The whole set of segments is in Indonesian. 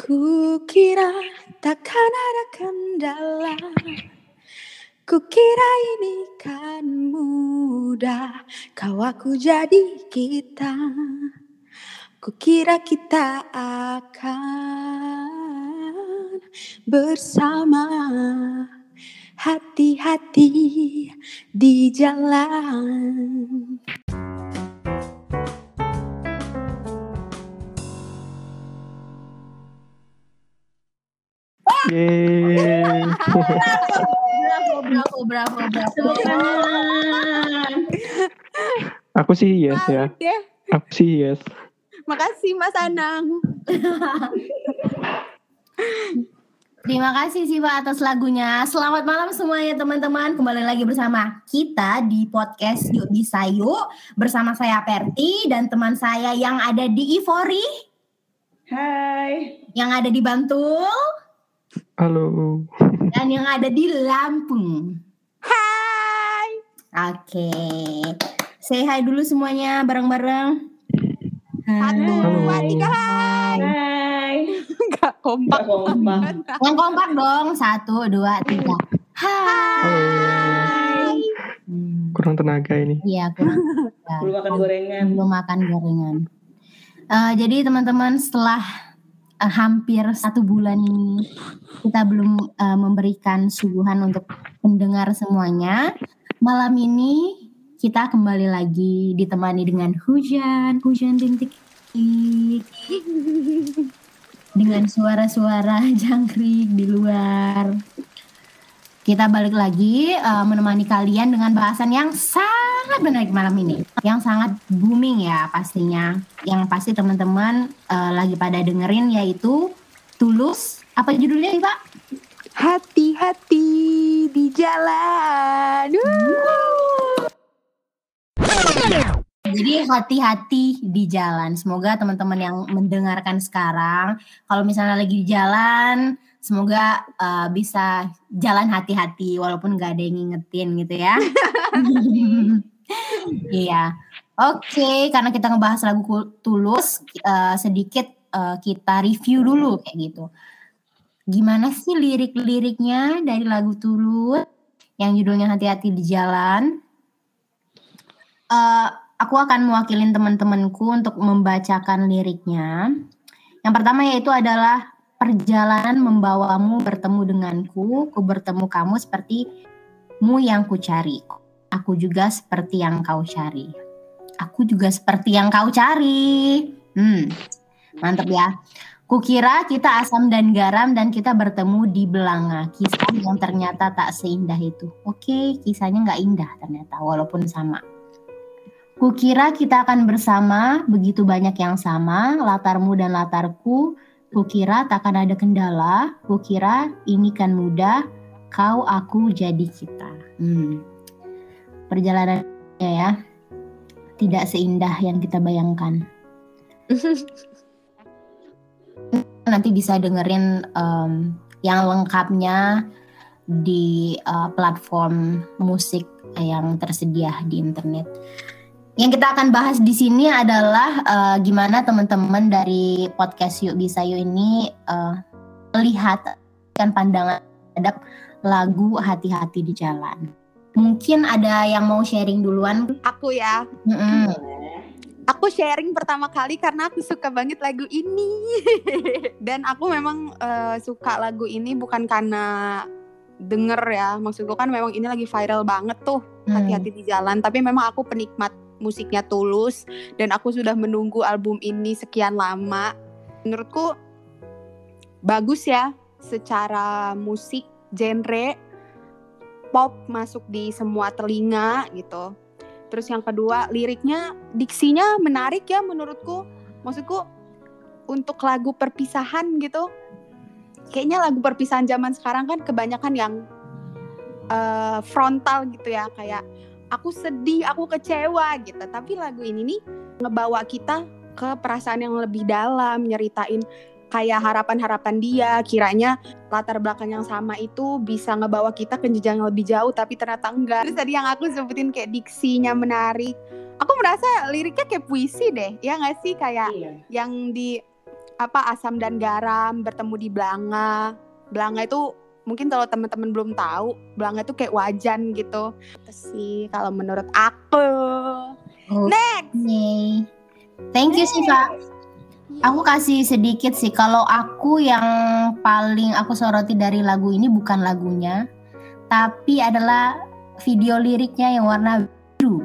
Kukira takkan ada kendala. Kukira ini kan mudah Kau aku jadi kita. Kukira kita akan bersama. Hati-hati di jalan Yeay. Bravo, bravo, bravo, bravo. Aku sih yes ya. Aku sih yes. Makasih Mas Anang Terima kasih sih Pak atas lagunya. Selamat malam semuanya teman-teman. Kembali lagi bersama kita di podcast Yuk Bisa Yuk. Bersama saya Perti dan teman saya yang ada di Ivori. Hai. Yang ada di Bantul. Halo. Dan yang ada di Lampung. Hai Oke. Say hi dulu semuanya bareng-bareng. Satu, dua, tiga Hai Hai. Gak kompak Gak kompak. Yang kompak dong. Satu, dua, tiga. Hai. Hmm, Kurang tenaga ini. Iya, kurang. Belum makan gorengan. belum makan gorengan. Eh, jadi teman-teman setelah eh, hampir satu bulan ini kita belum eh, memberikan suguhan untuk pendengar semuanya. Malam ini kita kembali lagi ditemani dengan hujan, hujan rintik dengan suara-suara jangkrik di luar. Kita balik lagi eh, menemani kalian dengan bahasan yang sangat menarik malam ini, yang sangat booming ya pastinya. Yang pasti teman-teman eh, lagi pada dengerin yaitu Tulus. Apa judulnya nih Pak? Hati-hati di jalan. Jadi hati-hati di jalan. Semoga teman-teman yang mendengarkan sekarang, kalau misalnya lagi di jalan, semoga eh, bisa jalan hati-hati walaupun nggak ada yang ngingetin gitu ya. Iya. Oke, karena kita ngebahas lagu Tulus, eh, sedikit eh, kita review dulu kayak gitu. Gimana sih lirik-liriknya dari lagu Tulus yang judulnya Hati-hati di Jalan? Eh, aku akan mewakilin teman-temanku untuk membacakan liriknya. Yang pertama yaitu adalah perjalanan membawamu bertemu denganku, ku bertemu kamu sepertimu yang ku cari. Aku juga seperti yang kau cari. Aku juga seperti yang kau cari. Hmm, mantep ya. Kukira kita asam dan garam dan kita bertemu di belanga. Kisah yang ternyata tak seindah itu. Oke, kisahnya nggak indah ternyata, walaupun sama. Kukira kita akan bersama, begitu banyak yang sama, latarmu dan latarku. Kukira takkan ada kendala, kukira ini kan mudah, kau aku jadi kita. Hmm. Perjalanannya ya, tidak seindah yang kita bayangkan. Nanti bisa dengerin em, yang lengkapnya di eh, platform musik yang tersedia di internet. Yang kita akan bahas di sini adalah eh, gimana teman-teman dari podcast Yuk Bisa Yuk ini eh, melihat kan pandangan terhadap lagu Hati-hati di Jalan. Mungkin ada yang mau sharing duluan. Aku ya Mm-mm. Aku sharing pertama kali karena aku suka banget lagu ini Dan aku memang eh, suka lagu ini bukan karena denger ya Maksudku kan memang ini lagi viral banget tuh Hmm. Hati-hati di jalan Tapi memang aku penikmat musiknya Tulus Dan aku sudah menunggu album ini sekian lama Menurutku bagus ya Secara musik genre pop masuk di semua telinga gitu Terus yang kedua liriknya diksinya menarik ya menurutku. Maksudku untuk lagu perpisahan gitu. Kayaknya lagu perpisahan zaman sekarang kan kebanyakan yang eh, frontal gitu ya kayak aku sedih, aku kecewa gitu. Tapi lagu ini nih ngebawa kita ke perasaan yang lebih dalam, nyeritain kayak harapan-harapan dia, kiranya latar belakang yang sama itu bisa ngebawa kita ke jenjang yang lebih jauh tapi ternyata enggak. Terus tadi yang aku sebutin kayak diksinya menarik. Aku merasa liriknya kayak puisi deh, ya nggak sih kayak Iya. yang di apa asam dan garam bertemu di Blanga. Blanga itu mungkin kalau teman-teman belum tahu, Blanga itu kayak wajan gitu. Itu sih kalau menurut aku. Next. Oke. Thank you Siva. Aku kasih sedikit sih. Kalau aku yang paling aku soroti dari lagu ini bukan lagunya, tapi adalah video liriknya yang warna biru.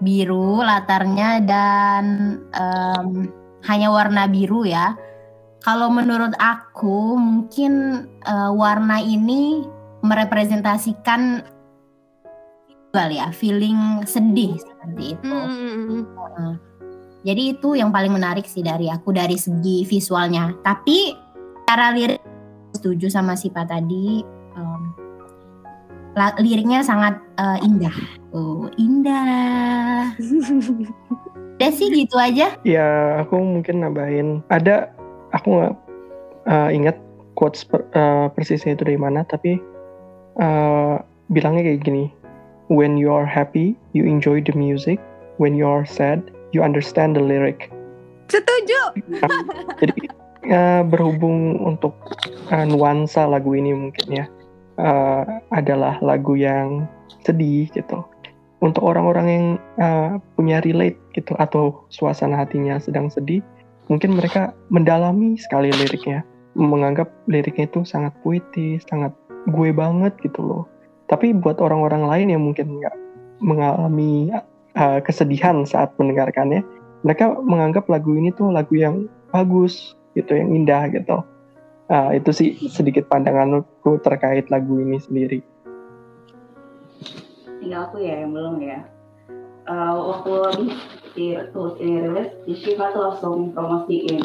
biru latarnya dan em, hanya warna biru ya. Kalau menurut aku mungkin eh, warna ini merepresentasikan kali ya feeling sedih seperti itu. Hmm. Heeh. Jadi itu yang paling menarik sih dari aku dari segi visualnya. Tapi cara lirik setuju sama Sipa tadi. em, la- liriknya sangat eh, indah. Oh, indah. Udah sih gitu aja. Ya, aku mungkin nambahin. Ada, aku nggak uh, ingat quotes per- uh, persisnya itu dari mana, tapi uh, bilangnya kayak gini. When you are happy, you enjoy the music. When you are sad, you understand the lyric. Setuju. Jadi uh, berhubung untuk uh, nuansa lagu ini mungkin ya uh, adalah lagu yang sedih gitu. Untuk orang-orang yang uh, punya relate gitu atau suasana hatinya sedang sedih, mungkin mereka mendalami sekali liriknya, menganggap liriknya itu sangat puitis, sangat gue banget gitu loh. Tapi buat orang-orang lain yang mungkin nggak mengalami uh, kesedihan saat mendengarkannya, mereka menganggap lagu ini tuh lagu yang bagus gitu, yang indah gitu. Ah, itu sih sedikit pandanganku terkait lagu ini sendiri. Tinggal aku ya yang belum ya. Eh, waktu di Tulus ini rilis, di Shiva tuh langsung promosiin.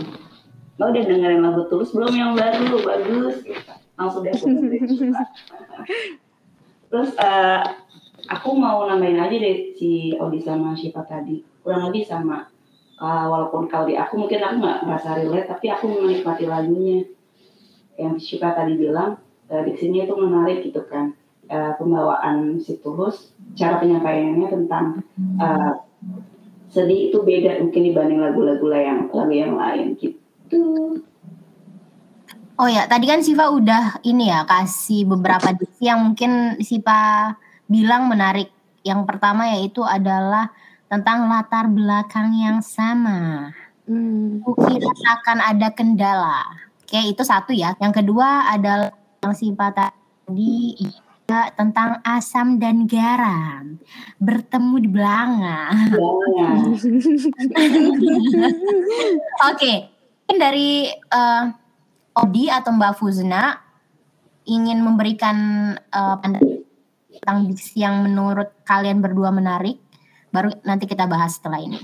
Lo udah dengerin lagu Tulus belum yang baru? Bagus. Langsung deh. Terus eh, aku mau nambahin aja deh si Odi sama Shiva tadi. Kurang lebih sama. Eh, walaupun kalau di aku mungkin aku nggak merasa relate, tapi aku menikmati lagunya. Yang Shiva tadi bilang, eh, di sini itu menarik gitu kan eh, pembawaan si Tulus, cara penyampaiannya tentang eh, sedih itu beda mungkin dibanding lagu-lagu yang lagu yang lain gitu. Oh ya, tadi kan Siva udah ini ya kasih beberapa diksi yang mungkin Siva bilang menarik. Yang pertama yaitu adalah tentang latar belakang yang sama. Hmm. Kukira akan ada kendala. Oke, itu satu ya. Yang kedua adalah yang Siva tadi tentang asam dan garam bertemu di belanga. Jangan. Oke, mungkin dari eh, Odi atau Mbak Fuzna ingin memberikan pandangan tentang diksi yang menurut kalian berdua menarik, baru nanti kita bahas setelah ini.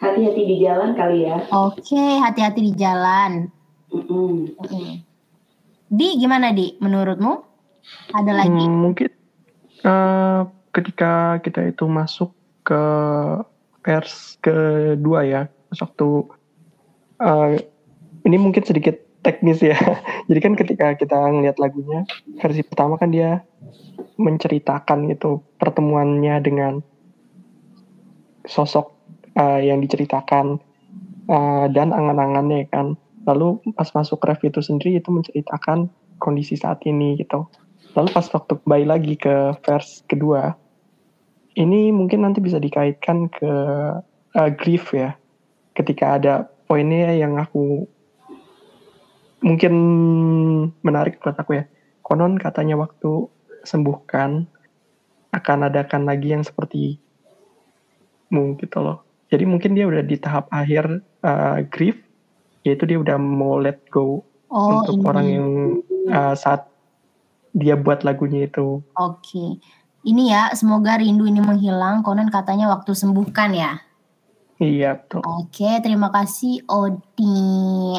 Hati-hati di jalan kali ya. Oke, hati-hati di jalan. Mm-mm. Mm. Di gimana di? Menurutmu ada lagi? Hmm, mungkin eh, ketika kita itu masuk ke vers kedua ya, waktu eh, ini mungkin sedikit teknis ya. Jadi kan ketika kita ngeliat lagunya, versi pertama kan dia menceritakan itu pertemuannya dengan sosok eh, yang diceritakan eh, dan angan-angannya kan. Lalu pas masuk ref itu sendiri itu menceritakan kondisi saat ini gitu. Lalu pas waktu kembali lagi ke vers kedua, ini mungkin nanti bisa dikaitkan ke uh, grief ya. Ketika ada poinnya yang aku mungkin menarik buat aku ya. Konon katanya waktu sembuhkan akan adakan lagi yang seperti mu gitu loh. Jadi mungkin dia udah di tahap akhir uh, grief, yaitu dia udah mau let go Oh, untuk ini. orang yang uh, saat dia buat lagunya itu. Oke. Ini ya, semoga rindu ini menghilang. Konon katanya waktu sembuhkan ya. Iya betul. Oke, terima kasih Odi.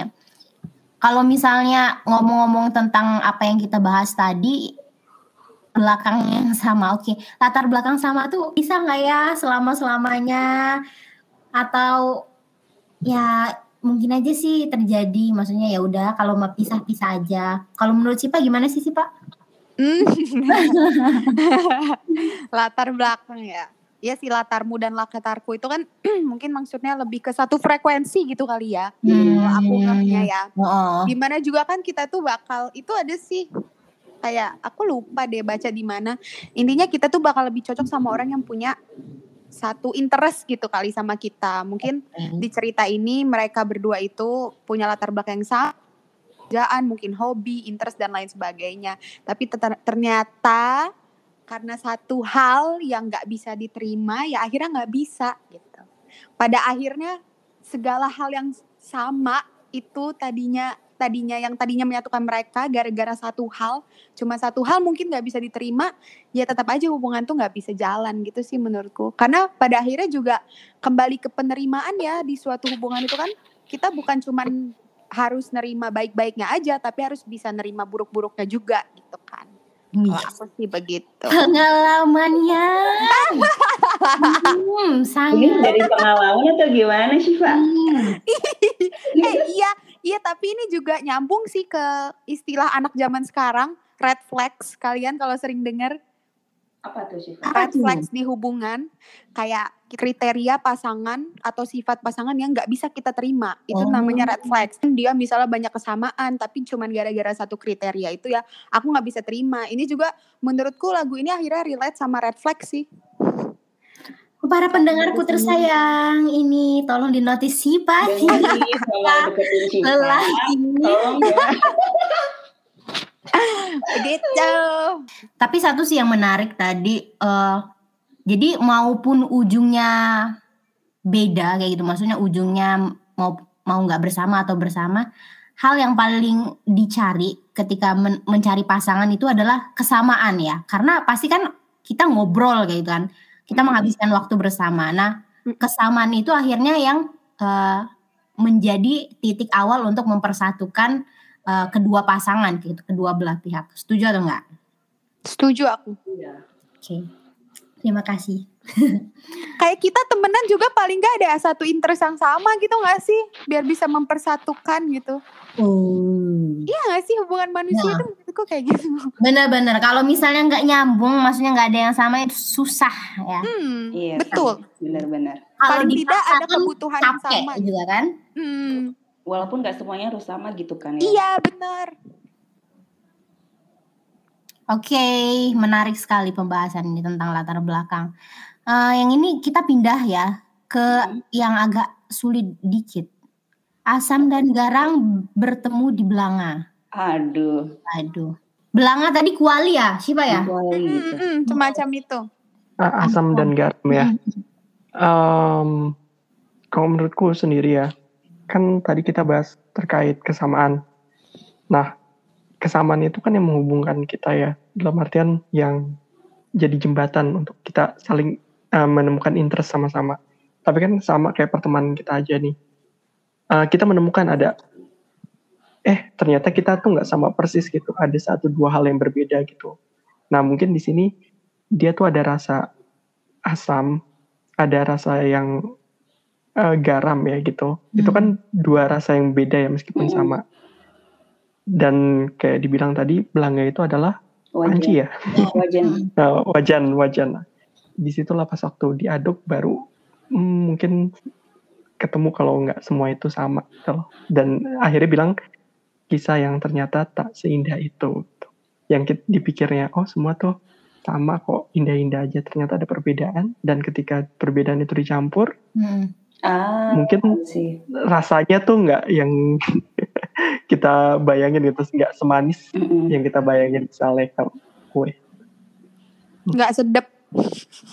Kalau misalnya ngomong-ngomong tentang apa yang kita bahas tadi, belakang yang sama. Oke, latar belakang sama tuh bisa nggak ya selama-selamanya? Atau ya mungkin aja sih terjadi. Maksudnya ya udah kalau mau pisah-pisah aja. Kalau menurut Sipa gimana sih Sipa? Hmm. Latar belakang ya. ya si latarmu dan latarku itu kan mungkin maksudnya lebih ke satu frekuensi gitu kali ya. Hmm. Aku ngehnya ya. Oh, Di mana juga kan kita tuh bakal itu ada sih kayak aku lupa deh baca di mana. Intinya kita tuh bakal lebih cocok sama orang yang punya satu interest gitu kali sama kita. Mungkin di cerita ini mereka berdua itu punya latar belakang yang sama kerjaan, mungkin hobi, interest dan lain sebagainya. Tapi ter- ternyata karena satu hal yang nggak bisa diterima, ya akhirnya nggak bisa gitu. Pada akhirnya segala hal yang sama itu tadinya tadinya yang tadinya menyatukan mereka gara-gara satu hal, cuma satu hal mungkin nggak bisa diterima, ya tetap aja hubungan tuh nggak bisa jalan gitu sih menurutku. Karena pada akhirnya juga kembali ke penerimaan ya di suatu hubungan itu kan kita bukan cuman harus nerima baik-baiknya aja, tapi harus bisa nerima buruk-buruknya juga gitu kan. Iya. aku sih begitu. Pengalamannya. Ini hmm, sangat. dari pengalaman atau gimana sih, Pak? Hmm. eh iya, iya tapi ini juga nyambung sih ke istilah anak zaman sekarang, red flags. Kalian kalau sering dengar Apa tuh sih, red flags di hubungan, kayak kriteria pasangan atau sifat pasangan yang nggak bisa kita terima. Itu Oh. namanya red flags. Dia misalnya banyak kesamaan, tapi cuman gara-gara satu kriteria itu ya, aku nggak bisa terima. Ini juga menurutku lagu ini akhirnya relate sama red flags sih. Para pendengarku tersayang, ini tolong dinotisi Pak. Jadi sama deketin. Lelaki. Tolong ya. Begitu. Tapi satu sih yang menarik tadi, eh jadi maupun ujungnya beda kayak gitu, maksudnya ujungnya mau mau nggak bersama atau bersama, hal yang paling dicari ketika men- mencari pasangan itu adalah kesamaan ya, karena pasti kan kita ngobrol kayak gitu kan, kita menghabiskan waktu bersama. Nah, kesamaan itu akhirnya yang eh, menjadi titik awal untuk mempersatukan eh, kedua pasangan gitu, kedua belah pihak. Setuju atau enggak? Setuju aku. Iya. Oke. Terima kasih. Kayak kita temenan juga paling nggak ada satu interest yang sama gitu nggak sih? Biar bisa mempersatukan gitu. Oh. Iya nggak sih hubungan manusia Nah. itu menurutku kayak gitu. Bener-bener. Kalau misalnya nggak nyambung, maksudnya nggak ada yang sama itu susah ya. Hmm, Iya. betul. Benar-benar. Kalau Paling tidak ada kebutuhan yang sama. juga kan. Hmm, Walaupun nggak semuanya harus sama gitu kan ya. iya benar. Oke, menarik sekali pembahasan ini tentang latar belakang. Eh, yang ini kita pindah ya ke yang agak sulit dikit. Asam dan garam bertemu di belanga. Aduh. Aduh. Belanga tadi kuali ya, siapa ya? Kuali Hmm, gitu. hmm, hmm, semacam itu. Ah, asam dan garam ya. Em, kalau menurutku sendiri ya, kan tadi kita bahas terkait kesamaan. Nah, kesamaan itu kan yang menghubungkan kita ya, dalam artian yang jadi jembatan untuk kita saling eh, menemukan interest sama-sama. Tapi kan sama kayak pertemanan kita aja nih. Eh, kita menemukan ada, eh ternyata kita tuh nggak sama persis gitu. Ada satu dua hal yang berbeda gitu. Nah mungkin di sini dia tuh ada rasa asam, ada rasa yang eh, garam ya gitu. Itu Hmm. kan dua rasa yang beda ya meskipun Hmm. sama. Dan kayak dibilang tadi, belanga itu adalah panci Wajan. ya, Wajan. Nah, wajan wajan. Di situlah pas waktu diaduk baru hmm, mungkin ketemu kalau nggak semua itu sama. gitu loh. Dan akhirnya bilang kisah yang ternyata tak seindah itu. gitu. Yang kita dipikirnya, oh semua tuh sama kok, indah-indah aja. Ternyata ada perbedaan. Dan ketika perbedaan itu dicampur, Hmm. Ah, mungkin sih. rasanya tuh nggak yang kita bayangin gitu, nggak semanis Mm-mm. yang kita bayangin misalnya kalau kue. Nggak sedep.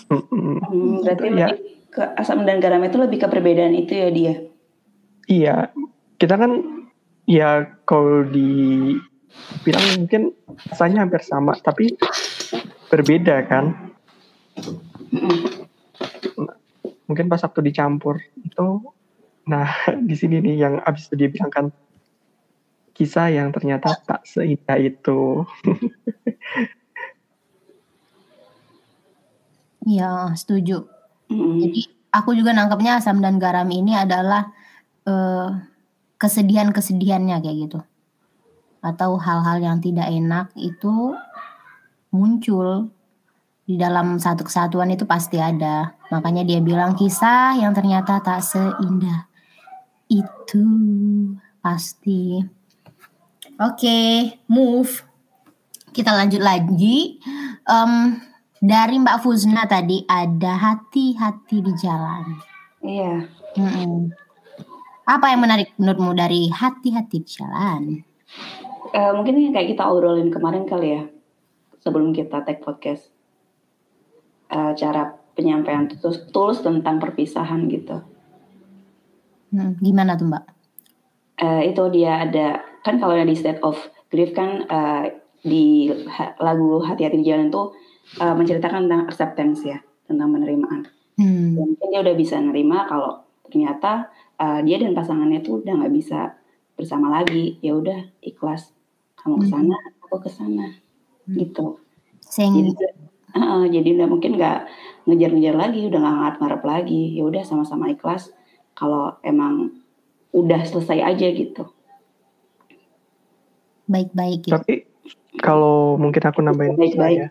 Mm-mm. Hmm, berarti Ya. lebih ke asam dan garam itu lebih ke perbedaan itu ya dia. Iya, kita kan ya kalau dibilang mungkin rasanya hampir sama, tapi berbeda kan. Mungkin pas waktu dicampur itu, nah di sini nih yang abis itu dia bilang kan kisah yang ternyata tak seindah itu. Iya, setuju. Jadi aku juga nangkepnya asam dan garam ini adalah eh, kesedihan-kesedihannya kayak gitu. Atau hal-hal yang tidak enak itu muncul di dalam satu kesatuan itu pasti ada. Makanya dia bilang kisah yang ternyata tak seindah itu pasti. Oke, move. Kita lanjut lagi. Um, dari Mbak Fuzna tadi ada hati-hati di jalan. Iya. Mm-mm. Apa yang menarik menurutmu dari hati-hati di jalan? Eh, mungkin yang kayak kita obrolin kemarin kali ya, sebelum kita take podcast. Eh, cara penyampaian tulus, tulus tentang perpisahan gitu. Hmm, gimana tuh Mbak? Eh, itu dia ada kan kalau yang di state of grief kan eh, di ha- lagu hati-hati di jalan tuh eh, menceritakan tentang acceptance ya, tentang penerimaan. Hmm. Dan mungkin dia udah bisa nerima kalau ternyata eh, dia dan pasangannya tuh udah nggak bisa bersama lagi. Ya udah ikhlas. Kamu ke sana, aku ke sana. Gitu. Sing, Jadi Heeh, jadi udah mungkin nggak ngejar-ngejar lagi, udah nggak ngarep-ngarep lagi. Ya udah sama-sama ikhlas. Kalau emang udah selesai aja gitu. baik-baik gitu. Tapi kalau mungkin aku nambahin sedikit Baik-baik ya.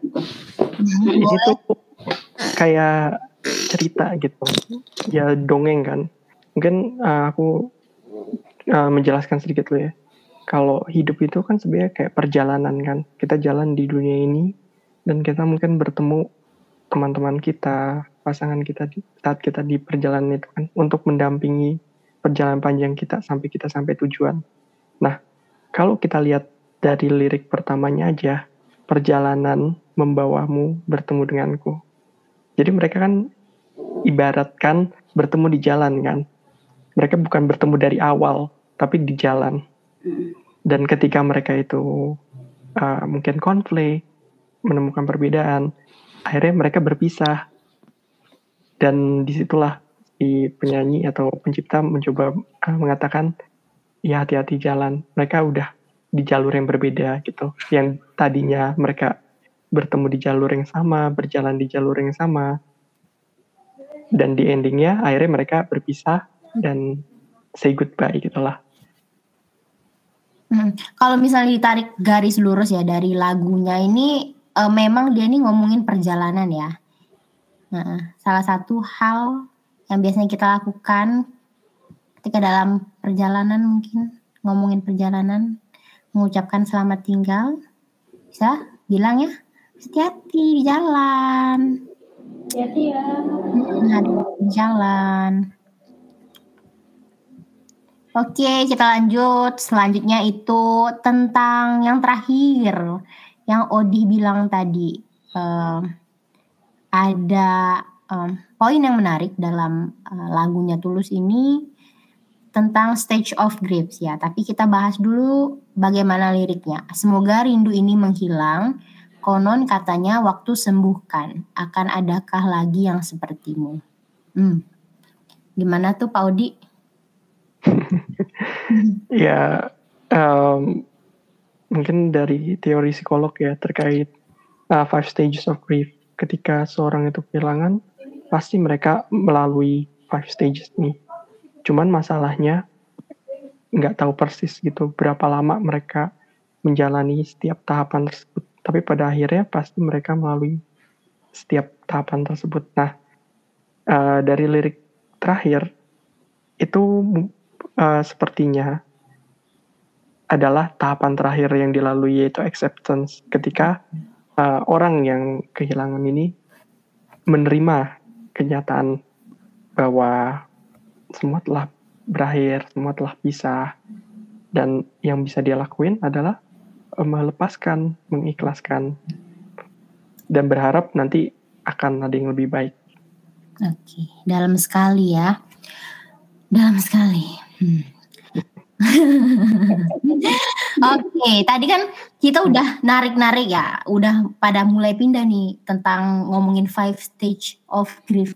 Ini boleh. tuh kayak cerita gitu. Ya dongeng kan. Mungkin uh, aku uh, menjelaskan sedikit dulu ya. Kalau hidup itu kan sebenarnya kayak perjalanan kan. Kita jalan di dunia ini dan kita mungkin bertemu teman-teman kita, pasangan kita di, saat kita di perjalanan itu kan untuk mendampingi perjalanan panjang kita sampai kita sampai tujuan. Nah, kalau kita lihat dari lirik pertamanya aja, perjalanan membawamu bertemu denganku. Jadi mereka kan ibaratkan bertemu di jalan kan. Mereka bukan bertemu dari awal, tapi di jalan. Dan ketika mereka itu uh, mungkin konflik, menemukan perbedaan, akhirnya mereka berpisah. Dan di situlah si penyanyi atau pencipta mencoba uh, mengatakan, ya hati-hati jalan. Mereka udah di jalur yang berbeda gitu. Yang tadinya mereka bertemu di jalur yang sama, berjalan di jalur yang sama. Dan di endingnya akhirnya mereka berpisah dan say goodbye gitulah. Hmm, Kalau misalnya ditarik garis lurus ya dari lagunya ini eh, memang dia ini ngomongin perjalanan ya. Nah, salah satu hal yang biasanya kita lakukan ketika dalam perjalanan mungkin ngomongin perjalanan mengucapkan selamat tinggal bisa bilang ya hati-hati di jalan Hati-hati ya. Hmm, hati-hati di jalan Oke, kita lanjut. Selanjutnya itu tentang yang terakhir yang Odi bilang tadi. Em, ada em, poin yang menarik dalam eh, lagunya Tulus ini tentang stage of grief ya. Tapi kita bahas dulu bagaimana liriknya. Semoga rindu ini menghilang. Konon katanya waktu sembuhkan. Akan adakah lagi yang sepertimu? Hmm. Gimana tuh Pak Odi? Ya, em, mungkin dari teori psikolog ya terkait uh, five stages of grief. Ketika seorang itu kehilangan, pasti mereka melalui five stages ini. Cuman masalahnya nggak tahu persis gitu berapa lama mereka menjalani setiap tahapan tersebut. Tapi pada akhirnya pasti mereka melalui setiap tahapan tersebut. Nah, eh, dari lirik terakhir itu eh, sepertinya adalah tahapan terakhir yang dilalui yaitu acceptance ketika uh, orang yang kehilangan ini menerima kenyataan bahwa semua telah berakhir, semua telah pisah dan yang bisa dia lakuin adalah uh, melepaskan, mengikhlaskan dan berharap nanti akan ada yang lebih baik. Oke, dalam sekali ya. Dalam sekali. Hmm. Oke, tadi kan kita udah narik-narik ya, udah pada mulai pindah nih tentang ngomongin five stage of grief.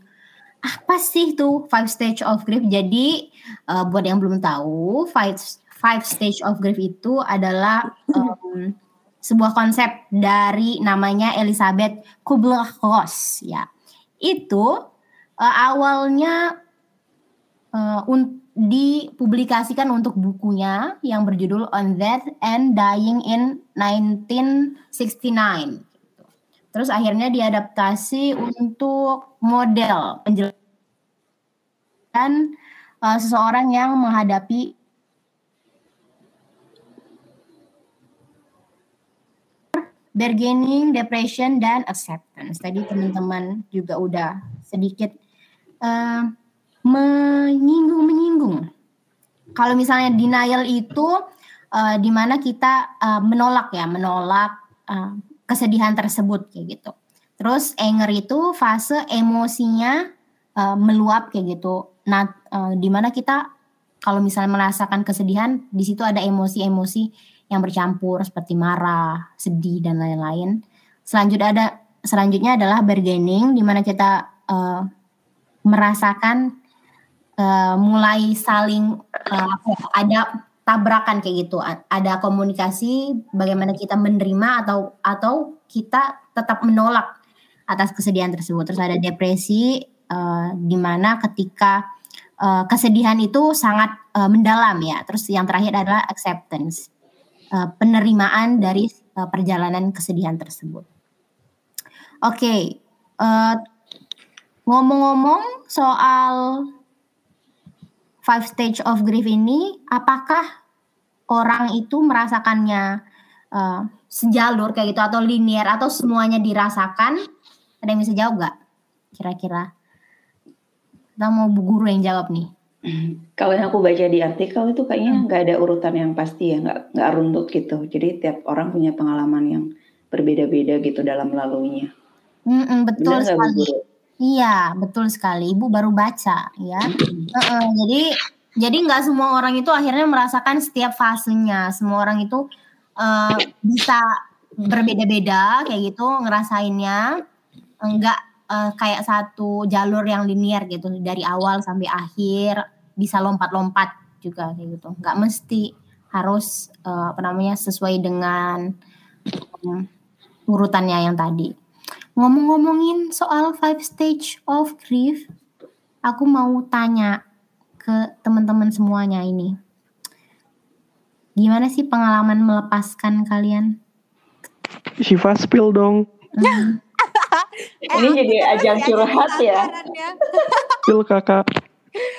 Apa sih tuh five stage of grief? Jadi eh, buat yang belum tahu, five five stage of grief itu adalah em, sebuah konsep dari namanya Elizabeth Kubler-Ross ya. Itu eh, awalnya eh, un- dipublikasikan untuk bukunya yang berjudul On Death and Dying in 1969. Terus akhirnya diadaptasi untuk model penjelasan uh, seseorang yang menghadapi bargaining, depression, dan acceptance. Tadi teman-teman juga udah sedikit uh, menyinggung-menyinggung. Kalau misalnya denial itu uh, di mana kita uh, menolak ya, menolak uh, kesedihan tersebut kayak gitu. Terus anger itu fase emosinya uh, meluap kayak gitu. Nah, uh, di mana kita kalau misalnya merasakan kesedihan, di situ ada emosi-emosi yang bercampur seperti marah, sedih dan lain-lain. Selanjutnya ada selanjutnya adalah bargaining di mana kita uh, merasakan uh, mulai saling uh, ada tabrakan kayak gitu. Ada komunikasi bagaimana kita menerima atau atau kita tetap menolak atas kesedihan tersebut. Terus ada depresi uh, di mana ketika uh, kesedihan itu sangat uh, mendalam ya. Terus yang terakhir adalah acceptance uh, penerimaan dari uh, perjalanan kesedihan tersebut. Oke, okay, uh, ngomong-ngomong soal five stage of grief ini, apakah orang itu merasakannya uh, sejalur kayak gitu atau linear atau semuanya dirasakan? Ada yang bisa jawab gak? Kira-kira? Kita mau bu guru yang jawab nih. Kalau yang aku baca di artikel itu kayaknya hmm. nggak ada urutan yang pasti ya, nggak nggak runtut gitu. Jadi tiap orang punya pengalaman yang berbeda-beda gitu dalam melaluinya. Mm betul Benar sekali. Iya, betul sekali. Ibu baru baca ya. Uh -uh, jadi jadi nggak semua orang itu akhirnya merasakan setiap fasenya. Semua orang itu uh, bisa berbeda-beda kayak gitu ngerasainnya. Enggak uh, kayak satu jalur yang linear gitu dari awal sampai akhir bisa lompat-lompat juga kayak gitu nggak mesti harus uh, apa namanya sesuai dengan um, urutannya yang tadi ngomong-ngomongin soal five stage of grief aku mau tanya ke teman-teman semuanya ini. Gimana sih pengalaman melepaskan kalian? Shiva spill dong. Hmm. ini jadi ajang curhat ya. spill kakak.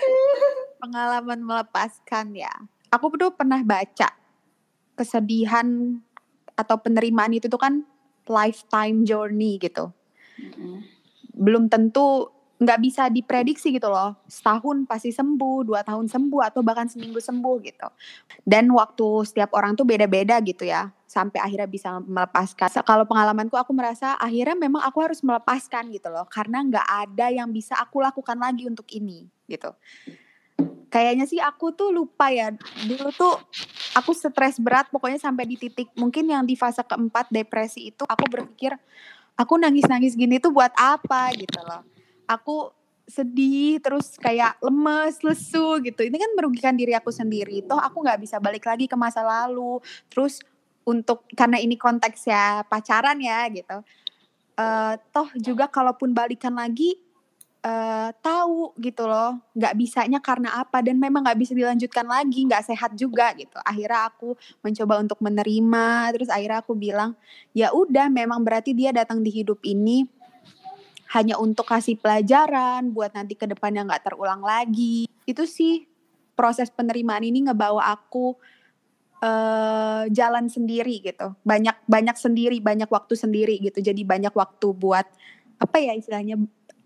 Pengalaman melepaskan ya. Aku tuh pernah baca kesedihan atau penerimaan itu tuh kan lifetime journey gitu. Mm-hmm. Belum tentu nggak bisa diprediksi gitu loh. Setahun pasti sembuh, dua tahun sembuh atau bahkan seminggu sembuh gitu. Dan waktu setiap orang tuh beda-beda gitu ya. Sampai akhirnya bisa melepaskan. Kalau pengalamanku aku merasa akhirnya memang aku harus melepaskan gitu loh. Karena nggak ada yang bisa aku lakukan lagi untuk ini gitu kayaknya sih aku tuh lupa ya. Dulu tuh aku stres berat pokoknya sampai di titik mungkin yang di fase keempat depresi itu aku berpikir aku nangis-nangis gini tuh buat apa? Gitu loh. Aku sedih terus kayak lemes lesu gitu. Ini kan merugikan diri aku sendiri. Toh aku nggak bisa balik lagi ke masa lalu. Terus untuk karena ini konteksnya pacaran ya gitu. Uh, toh juga kalaupun balikan lagi uh, tahu gitu loh nggak bisanya karena apa dan memang nggak bisa dilanjutkan lagi nggak sehat juga gitu. Akhirnya aku mencoba untuk menerima terus akhirnya aku bilang ya udah memang berarti dia datang di hidup ini hanya untuk kasih pelajaran buat nanti ke depannya nggak terulang lagi. Itu sih proses penerimaan ini ngebawa aku uh, jalan sendiri gitu. Banyak banyak sendiri banyak waktu sendiri gitu. Jadi banyak waktu buat apa ya istilahnya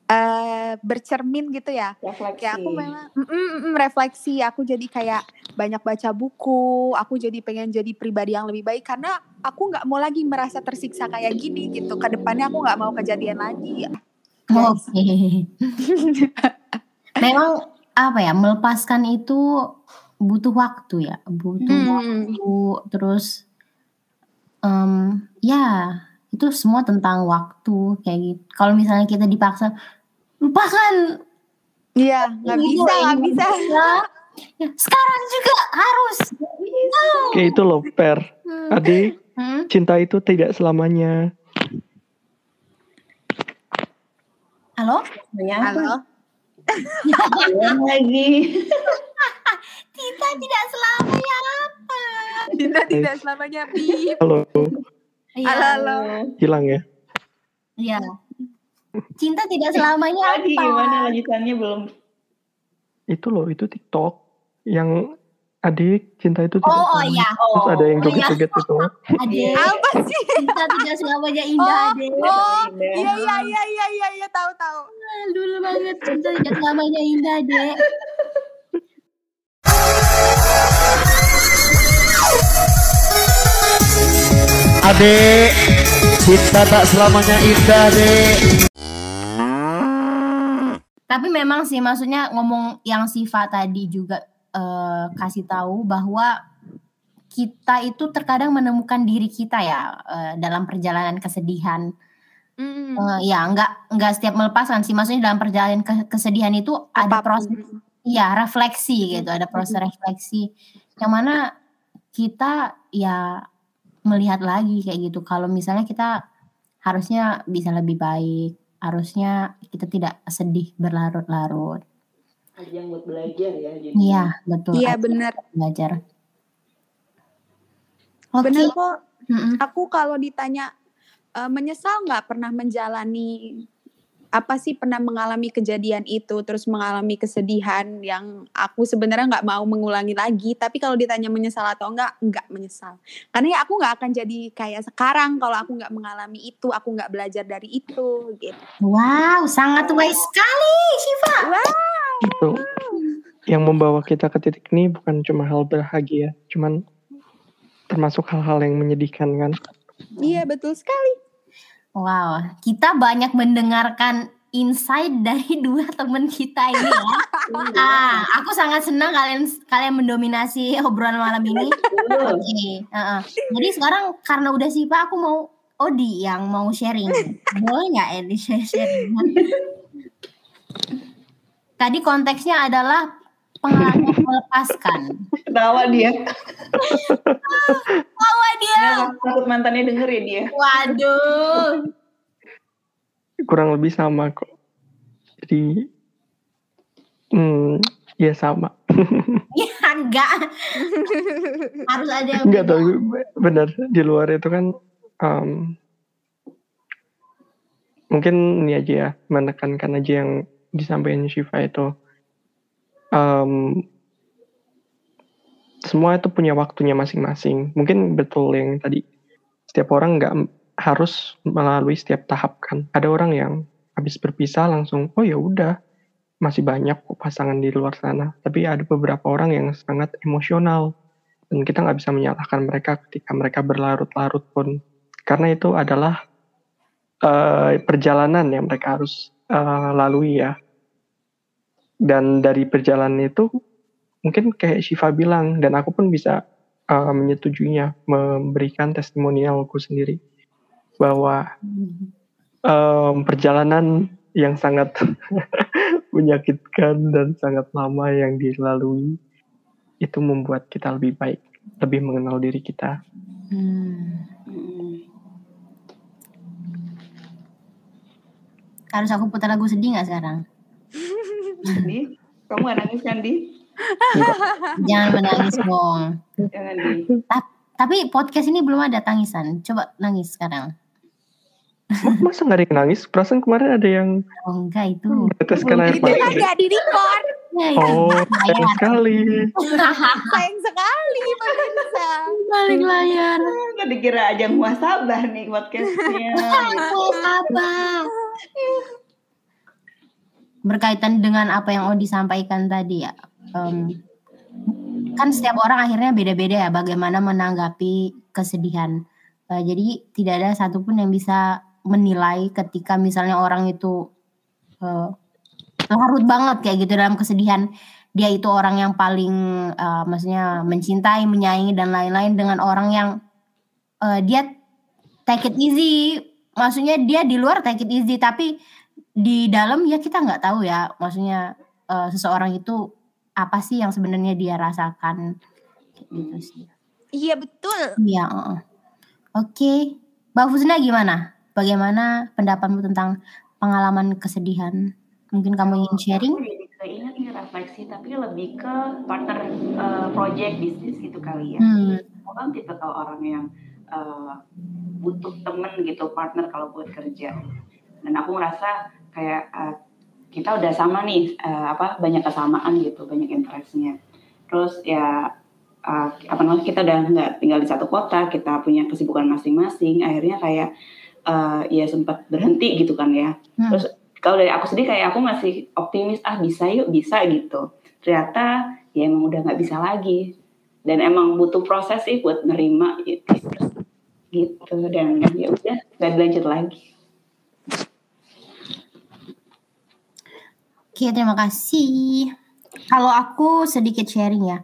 uh, bercermin gitu ya. Refleksi. Kayak aku memang mm, mm, mm, refleksi. Aku jadi kayak banyak baca buku. Aku jadi pengen jadi pribadi yang lebih baik karena aku nggak mau lagi merasa tersiksa kayak gini gitu. Ke depannya aku nggak mau kejadian lagi. Oke. Okay. memang apa ya melepaskan itu butuh waktu ya, butuh hmm. waktu. Terus um, ya itu semua tentang waktu kayak gitu. Kalau misalnya kita dipaksa bahkan iya nggak bisa nggak bisa. ya, sekarang juga harus. Oke itu loh per. Hmm. adik hmm? cinta itu tidak selamanya. Halo? Halo? Lagi. Cinta tidak selamanya apa? Cinta tidak selamanya halo. Halo halo. Hilang ya? Iya. Cinta tidak selamanya Lagi apa? gimana lanjutannya belum? Itu loh, itu TikTok yang adik cinta itu tidak Oh, oh selamanya. ya. Terus ada yang Oh, iya. joget-joget itu. Adek, Apa sih? cinta tidak selamanya indah, Oh, Adek. Oh, iya iya iya iya iya iya tahu tahu. Dulu banget cinta tidak selamanya indah, Dek. Adek, cinta tak selamanya indah, Dek. Tapi memang sih maksudnya ngomong yang Siva tadi juga eh, kasih tahu bahwa kita itu terkadang menemukan diri kita ya eh, dalam perjalanan kesedihan. Mm. Eh, ya, nggak nggak setiap melepaskan sih. Maksudnya dalam perjalanan ke- kesedihan itu ada Apa pun. proses Iya, refleksi gitu. Ada proses refleksi yang mana kita ya melihat lagi kayak gitu. Kalau misalnya kita harusnya bisa lebih baik, harusnya kita tidak sedih berlarut-larut. Ajang buat belajar ya. Jadi. Iya, betul. Iya benar. Belajar. Oke. Benar kok. Mm-mm. Aku kalau ditanya eh, menyesal nggak pernah menjalani apa sih pernah mengalami kejadian itu terus mengalami kesedihan yang aku sebenarnya nggak mau mengulangi lagi tapi kalau ditanya menyesal atau enggak enggak menyesal karena ya aku nggak akan jadi kayak sekarang kalau aku nggak mengalami itu aku nggak belajar dari itu gitu Wow, sangat wise sekali, Shiva. Itu yang membawa kita ke titik ini bukan cuma hal bahagia, cuman termasuk hal-hal yang menyedihkan kan. iya betul sekali Wow, kita banyak mendengarkan insight dari dua teman kita ini ya. ah, aku sangat senang kalian kalian mendominasi obrolan malam ini. Oke, heeh. Jadi sekarang karena udah sih Pak, aku mau Odi yang mau sharing. Boleh nggak Edi sharing? Tadi konteksnya adalah pengalaman melepaskan. Ketawa dia. Tawa dia. Takut mantannya denger ya dia. Waduh. Kurang lebih sama kok. Jadi, hmm, ya sama. Ya enggak. Harus ada yang Enggak tahu benar di luar itu kan em, mungkin ini aja ya menekankan aja yang disampaikan Shiva itu Em, semua itu punya waktunya masing-masing. Mungkin betul yang tadi. Setiap orang nggak harus melalui setiap tahap kan. Ada orang yang habis berpisah langsung oh ya udah masih banyak kok pasangan di luar sana. Tapi ada beberapa orang yang sangat emosional dan kita nggak bisa menyalahkan mereka ketika mereka berlarut-larut pun. Karena itu adalah eh, perjalanan yang mereka harus eh, lalui ya. Dan dari perjalanan itu mungkin kayak Shiva bilang dan aku pun bisa eh, menyetujuinya memberikan testimonialku sendiri bahwa em, perjalanan yang sangat menyakitkan dan sangat lama yang dilalui itu membuat kita lebih baik, lebih mengenal diri kita. Hmm. Mm. Harus aku putar lagu sedih nggak sekarang? Di, kamu gak nangis kan di? Jangan menangis dong. Jangan di. Tapi podcast ini belum ada tangisan. Coba nangis sekarang. Masa nggak ada yang nangis? Perasaan kemarin ada yang Oh enggak itu. meneteskan air itu mata. kan nggak di record itu Oh, sayang sekali. sayang sekali pemirsa Balik layar. Nggak dikira aja muasabah nih podcastnya. Oh, sabar. Berkaitan dengan apa yang Odi sampaikan tadi ya. Em, kan setiap orang akhirnya beda-beda ya bagaimana menanggapi kesedihan. Eh, jadi tidak ada satupun yang bisa menilai ketika misalnya orang itu eh, larut banget kayak gitu dalam kesedihan. Dia itu orang yang paling eh, maksudnya mencintai, menyayangi dan lain-lain dengan orang yang eh, dia take it easy. Maksudnya dia di luar take it easy tapi di dalam ya kita nggak tahu ya. Maksudnya eh, seseorang itu apa sih yang sebenarnya dia rasakan gitu sih. iya betul Iya, heeh. Oke. Mbak Fusna gimana? Bagaimana pendapatmu tentang pengalaman kesedihan? Mungkin kamu ingin sharing? Keinget nih refleksi, tapi lebih ke partner eh, project bisnis gitu kali ya. Hmm. Kan tipe kalau orang yang eh, butuh temen gitu, partner kalau buat kerja. dan aku merasa kayak uh, kita udah sama nih uh, apa banyak kesamaan gitu banyak interestnya. Terus ya uh, apa namanya kita udah nggak tinggal di satu kota kita punya kesibukan masing-masing akhirnya kayak uh, ya sempat berhenti gitu kan ya. Hmm. terus kalau dari aku sendiri kayak aku masih optimis ah bisa yuk bisa gitu. Ternyata ya emang udah nggak bisa lagi. Dan emang butuh proses sih buat nerima gitu gitu. Dan ya udah nggak dilanjut lagi Oke, terima kasih. Kalau aku sedikit sharing ya.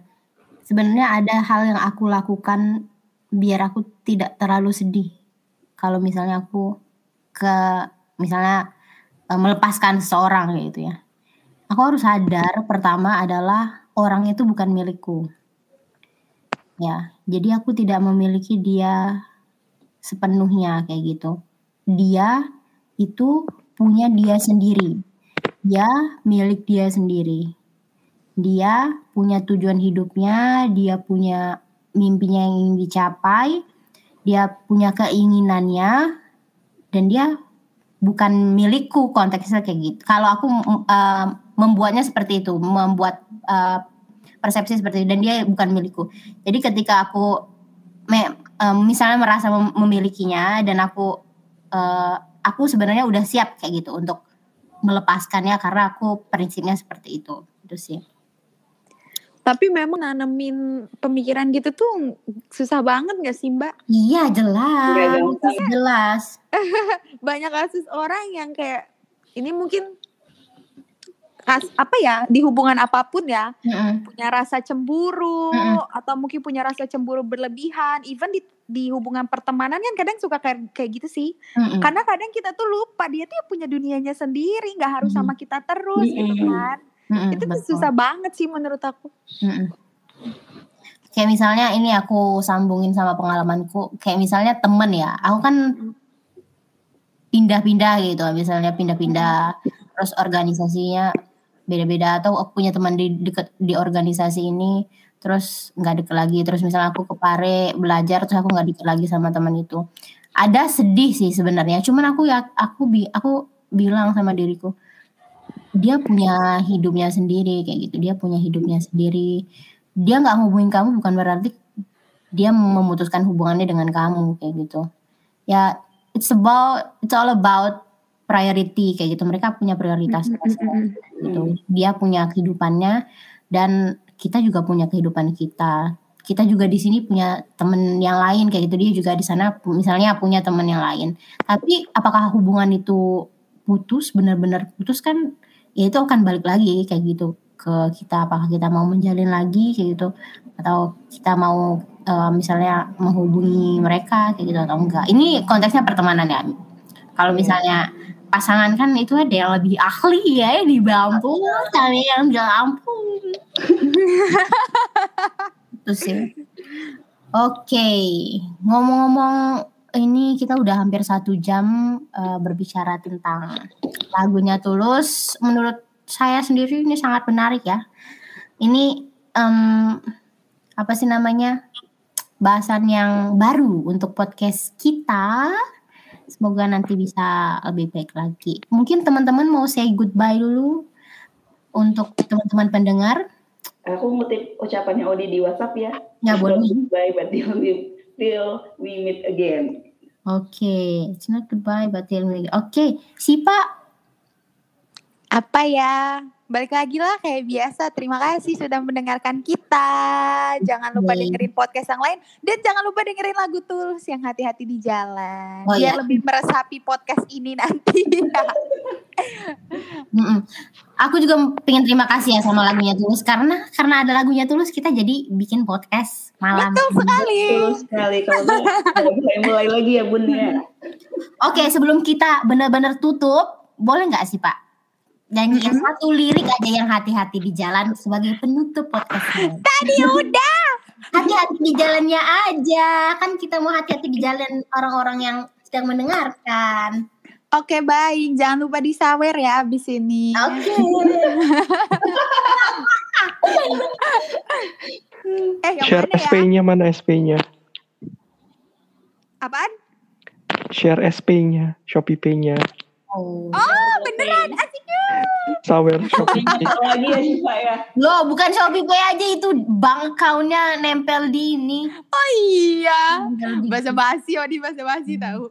Sebenarnya ada hal yang aku lakukan biar aku tidak terlalu sedih. Kalau misalnya aku ke misalnya eh, melepaskan seseorang gitu ya. Aku harus sadar pertama adalah orang itu bukan milikku. Ya, jadi aku tidak memiliki dia sepenuhnya kayak gitu. Dia itu punya dia sendiri dia milik dia sendiri. Dia punya tujuan hidupnya, dia punya mimpinya yang ingin dicapai, dia punya keinginannya, dan dia bukan milikku konteksnya kayak gitu. Kalau aku uh, membuatnya seperti itu, membuat uh, persepsi seperti itu, dan dia bukan milikku. Jadi ketika aku me- uh, misalnya merasa mem- memilikinya, dan aku uh, aku sebenarnya udah siap kayak gitu untuk melepaskannya karena aku prinsipnya seperti itu itu sih Tapi memang nanemin pemikiran gitu tuh susah banget gak sih Mbak? iya jelas Nggak gampang. jelas Banyak kasus orang yang kayak ini mungkin kas apa ya di hubungan apa pun ya Mm-mm. punya rasa cemburu Mm-mm. atau mungkin punya rasa cemburu berlebihan even di di hubungan pertemanan kan kadang suka kayak kayak gitu sih Mm-mm. karena kadang kita tuh lupa dia tuh punya dunianya sendiri nggak harus Mm. sama kita terus gitu Mm-mm. kan Mm-mm, itu tuh betul. susah banget sih menurut aku Mm-mm. kayak misalnya ini aku sambungin sama pengalamanku kayak misalnya temen ya aku kan pindah-pindah gitu misalnya pindah-pindah terus organisasinya beda-beda atau aku punya teman di deket di organisasi ini terus nggak deket lagi. Terus misalnya aku ke Pare belajar terus aku nggak deket lagi sama teman itu. Ada sedih sih sebenarnya cuman aku ya aku bi aku bilang sama diriku dia punya hidupnya sendiri kayak gitu. Dia punya hidupnya sendiri. Dia nggak ngubungin kamu bukan berarti dia memutuskan hubungannya dengan kamu kayak gitu. Ya it's about it's all about priority kayak gitu. Mereka punya prioritas gitu. Dia punya kehidupannya dan kita juga punya kehidupan kita. Kita juga di sini punya temen yang lain kayak gitu. Dia juga di sana misalnya punya temen yang lain. Tapi apakah hubungan itu putus benar-benar putus kan ya itu akan balik lagi kayak gitu. Ke kita apakah kita mau menjalin lagi kayak gitu. Atau kita mau eh, misalnya menghubungi mereka kayak gitu atau enggak. Ini konteksnya pertemanan ya. Kalau misalnya pasangan kan itu ada yang lebih ahli ya di bambu tapi yang di ampun. Itu sih. Oke ngomong-ngomong ini kita udah hampir satu jam eh, berbicara tentang lagunya Tulus. Menurut saya sendiri ini sangat menarik ya. Ini em, apa sih namanya bahasan yang baru untuk podcast kita Semoga nanti bisa lebih baik lagi. Mungkin teman-teman mau say goodbye dulu untuk teman-teman pendengar. Aku ngutip ucapannya Odi di WhatsApp ya. Ya boleh. Goodbye, but till we, till we meet again. Oke, it's not goodbye but till we- Oke, Sipa. apa ya balik lagi lah kayak biasa terima kasih sudah mendengarkan kita jangan lupa Baik. dengerin podcast yang lain dan jangan lupa dengerin lagu tulus yang hati-hati di jalan Oh, biar ya. lebih meresapi podcast ini nanti Mm-mm. Aku juga pengen terima kasih ya sama lagunya Tulus karena karena ada lagunya Tulus kita jadi bikin podcast malam. betul sekali sekali kalau mulai mulai lagi ya bun ya. Oke, sebelum kita benar-benar tutup, boleh nggak sih Pak? Nyanyiin satu lirik aja yang hati-hati di jalan sebagai penutup podcast ini. tadi udah hati-hati di jalannya aja kan kita mau hati-hati di jalan orang-orang yang sedang mendengarkan oke baik jangan lupa disawer ya abis ini oke eh yang Share mana ya SP-nya mana SP-nya? apaan Share SP-nya, Shopee Pay-nya. Oh. asiknya. Sawer Shopee. Lagi ya ya. Loh, bukan Shopee Pay aja itu bank account-nya nempel di ini. Oh iya. Di- Bahasa basi, Odi bahasa basi tahu.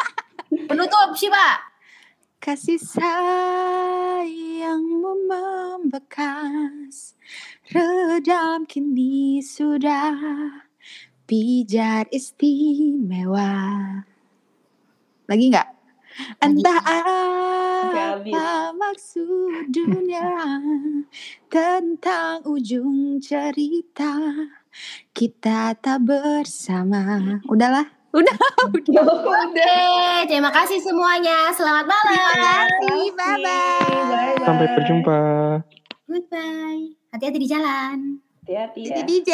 Penutup sih, Pak. Kasih sayangmu membekas Redam kini sudah Pijar istimewa Lagi nggak? Entah habis. apa maksud dunia Tentang ujung cerita Kita tak bersama Udahlah Udah, udah, Oke, terima kasih semuanya. Selamat malam. Terima kasih, bye-bye Bye-bye. Sampai berjumpa. Goodbye. Hati-hati di jalan. Hati-hati ya. Jadi DJ